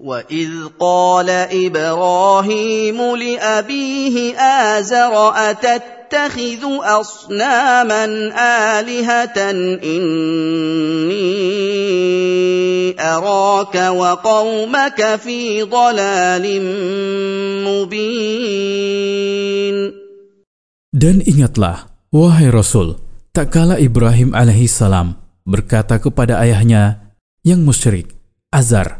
وَإِذْ قَالَ إِبْرَاهِيمُ لِأَبِيهِ آزَرَ أَتَتَّخِذُ أَصْنَامًا آلِهَةً إِنِّي أَرَاكَ وَقَوْمَكَ فِي ضَلَالٍ مُبِينٍ Dan ingatlah, wahai Rasul, tak kala Ibrahim alaihissalam berkata kepada ayahnya yang musyrik, Azar,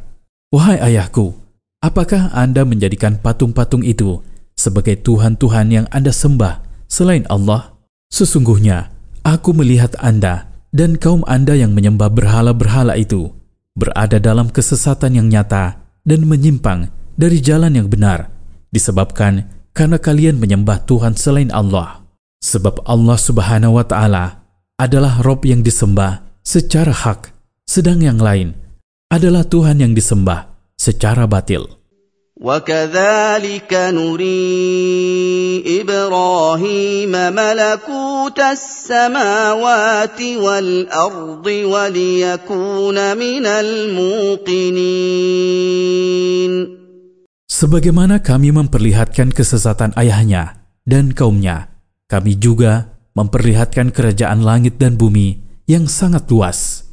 Wahai ayahku, apakah Anda menjadikan patung-patung itu sebagai Tuhan-Tuhan yang Anda sembah selain Allah? Sesungguhnya, aku melihat Anda dan kaum Anda yang menyembah berhala-berhala itu berada dalam kesesatan yang nyata dan menyimpang dari jalan yang benar, disebabkan karena kalian menyembah Tuhan selain Allah. Sebab Allah Subhanahu wa Ta'ala adalah Rob yang disembah secara hak, sedang yang lain adalah Tuhan yang disembah secara batil. وكذلك نري إبراهيم ملكوت السماوات والأرض وليكون من الموقنين Sebagaimana kami memperlihatkan kesesatan ayahnya dan kaumnya, kami juga memperlihatkan kerajaan langit dan bumi yang sangat luas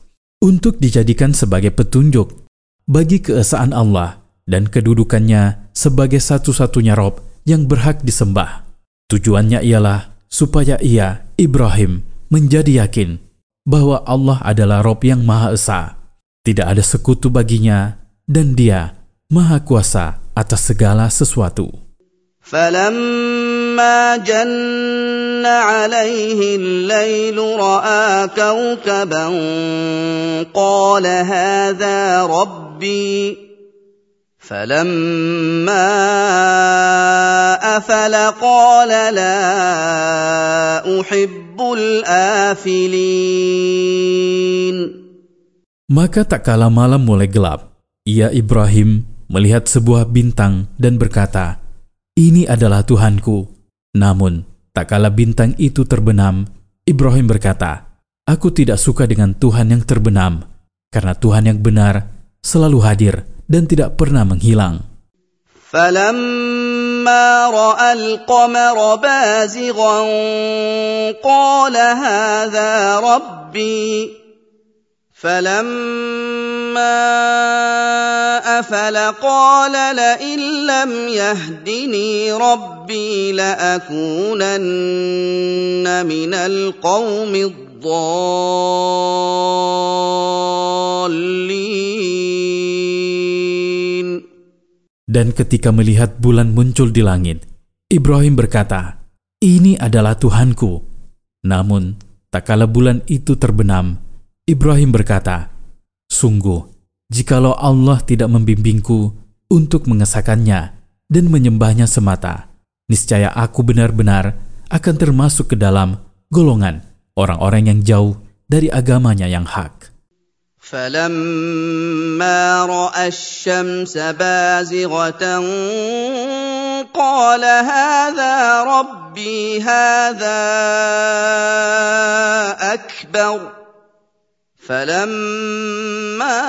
untuk dijadikan sebagai petunjuk bagi keesaan Allah dan kedudukannya sebagai satu-satunya Rob yang berhak disembah. Tujuannya ialah supaya ia, Ibrahim, menjadi yakin bahwa Allah adalah Rob yang Maha Esa. Tidak ada sekutu baginya dan dia Maha Kuasa atas segala sesuatu. فلما جن عليه الليل راى كوكبا قال هذا ربي فلما افل قال لا احب الافلين Maka tak kala malam mulai gelap, ia Ibrahim melihat sebuah bintang dan berkata, ini adalah Tuhanku. Namun, tak kala bintang itu terbenam, Ibrahim berkata, Aku tidak suka dengan Tuhan yang terbenam, karena Tuhan yang benar selalu hadir dan tidak pernah menghilang. فلما راى القمر بازغا قال هذا ربي فلما افل قال لئن لم يهدني ربي لاكونن من القوم الضالين Dan ketika melihat bulan muncul di langit, Ibrahim berkata, Ini adalah Tuhanku. Namun, tak kala bulan itu terbenam, Ibrahim berkata, Sungguh, jikalau Allah tidak membimbingku untuk mengesahkannya dan menyembahnya semata, niscaya aku benar-benar akan termasuk ke dalam golongan orang-orang yang jauh dari agamanya yang hak. فلما راى الشمس بازغه قال هذا ربي هذا اكبر فلما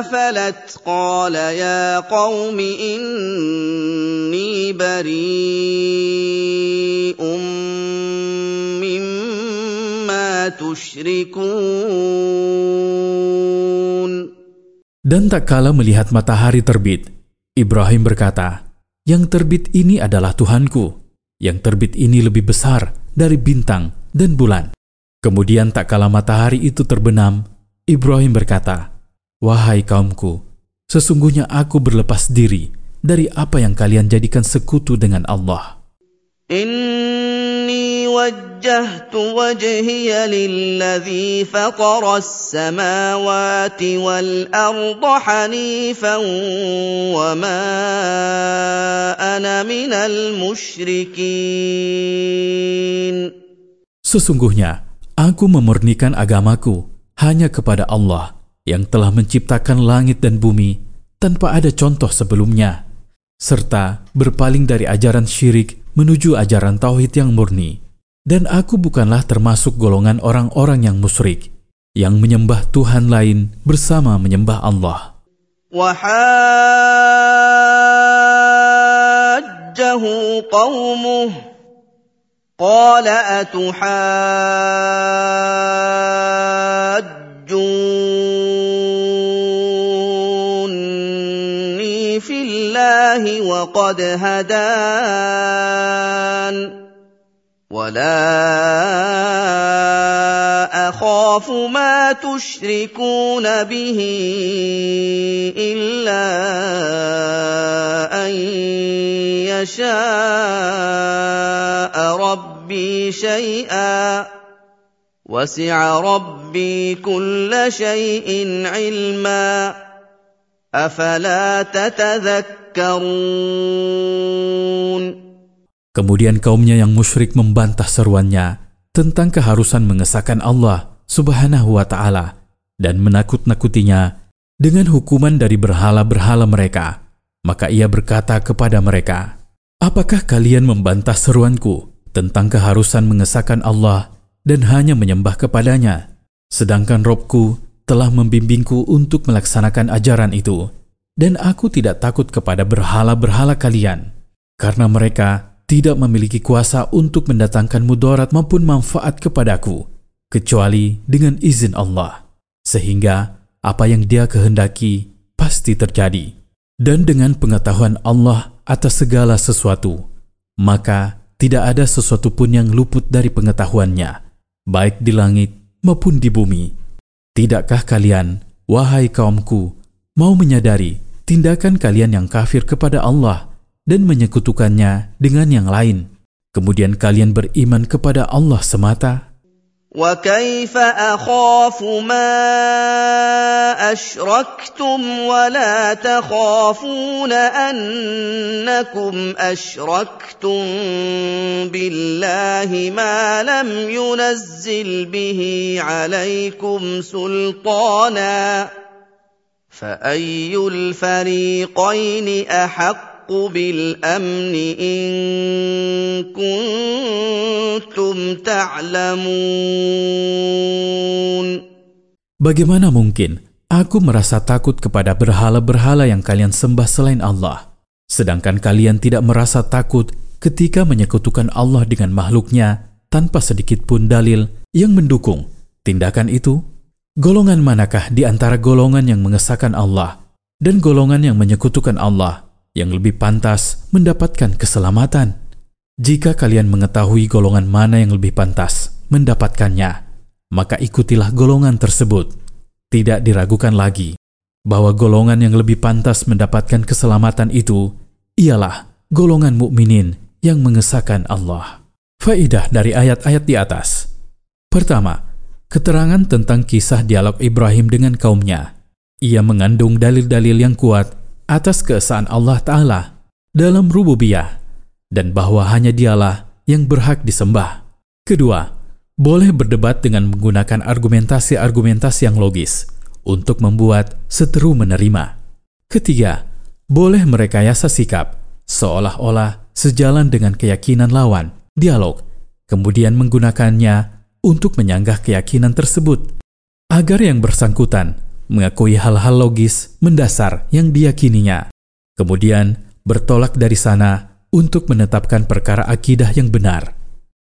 افلت قال يا قوم اني بريء مما تشركون Dan tak kala melihat matahari terbit, Ibrahim berkata, Yang terbit ini adalah Tuhanku, yang terbit ini lebih besar dari bintang dan bulan. Kemudian tak kala matahari itu terbenam, Ibrahim berkata, Wahai kaumku, sesungguhnya aku berlepas diri dari apa yang kalian jadikan sekutu dengan Allah. Inni wajjahtu wajhiya lilladhi faqaras samawati wal arda hanifan wa ma ana minal musyrikin. Sesungguhnya, aku memurnikan agamaku hanya kepada Allah yang telah menciptakan langit dan bumi tanpa ada contoh sebelumnya, serta berpaling dari ajaran syirik menuju ajaran tauhid yang murni. Dan aku bukanlah termasuk golongan orang-orang yang musyrik, yang menyembah Tuhan lain bersama menyembah Allah. وحاجه قومه قال أتحاجوني في الله وقد هدان ولا أخاف ما تشركون به إلا أن يشاء. شيئا وسع ربي كل شيء علما افلا تتذكرون Kemudian kaumnya yang musyrik membantah seruannya tentang keharusan mengesahkan Allah subhanahu wa ta'ala dan menakut-nakutinya dengan hukuman dari berhala-berhala mereka. Maka ia berkata kepada mereka, Apakah kalian membantah seruanku tentang keharusan mengesahkan Allah dan hanya menyembah kepadanya? Sedangkan Robku telah membimbingku untuk melaksanakan ajaran itu, dan aku tidak takut kepada berhala-berhala kalian, karena mereka tidak memiliki kuasa untuk mendatangkan mudarat maupun manfaat kepadaku, kecuali dengan izin Allah. Sehingga apa yang dia kehendaki pasti terjadi. Dan dengan pengetahuan Allah atas segala sesuatu, maka tidak ada sesuatu pun yang luput dari pengetahuannya, baik di langit maupun di bumi. Tidakkah kalian, wahai kaumku, mau menyadari tindakan kalian yang kafir kepada Allah dan menyekutukannya dengan yang lain. Kemudian kalian beriman kepada Allah semata. وكيف اخاف ما اشركتم ولا تخافون انكم اشركتم بالله ما لم ينزل به عليكم سلطانا فاي الفريقين احق بالامن ان كنتم تعلمون Bagaimana mungkin aku merasa takut kepada berhala-berhala yang kalian sembah selain Allah, sedangkan kalian tidak merasa takut ketika menyekutukan Allah dengan makhluknya tanpa sedikit pun dalil yang mendukung tindakan itu? Golongan manakah di antara golongan yang mengesahkan Allah dan golongan yang menyekutukan Allah Yang lebih pantas mendapatkan keselamatan. Jika kalian mengetahui golongan mana yang lebih pantas mendapatkannya, maka ikutilah golongan tersebut. Tidak diragukan lagi bahwa golongan yang lebih pantas mendapatkan keselamatan itu ialah golongan mukminin yang mengesahkan Allah. Faidah dari ayat-ayat di atas. Pertama, keterangan tentang kisah dialog Ibrahim dengan kaumnya. Ia mengandung dalil-dalil yang kuat atas keesaan Allah Ta'ala dalam rububiyah dan bahwa hanya dialah yang berhak disembah. Kedua, boleh berdebat dengan menggunakan argumentasi-argumentasi yang logis untuk membuat seteru menerima. Ketiga, boleh merekayasa sikap seolah-olah sejalan dengan keyakinan lawan, dialog, kemudian menggunakannya untuk menyanggah keyakinan tersebut agar yang bersangkutan mengakui hal-hal logis mendasar yang diyakininya, kemudian bertolak dari sana untuk menetapkan perkara akidah yang benar.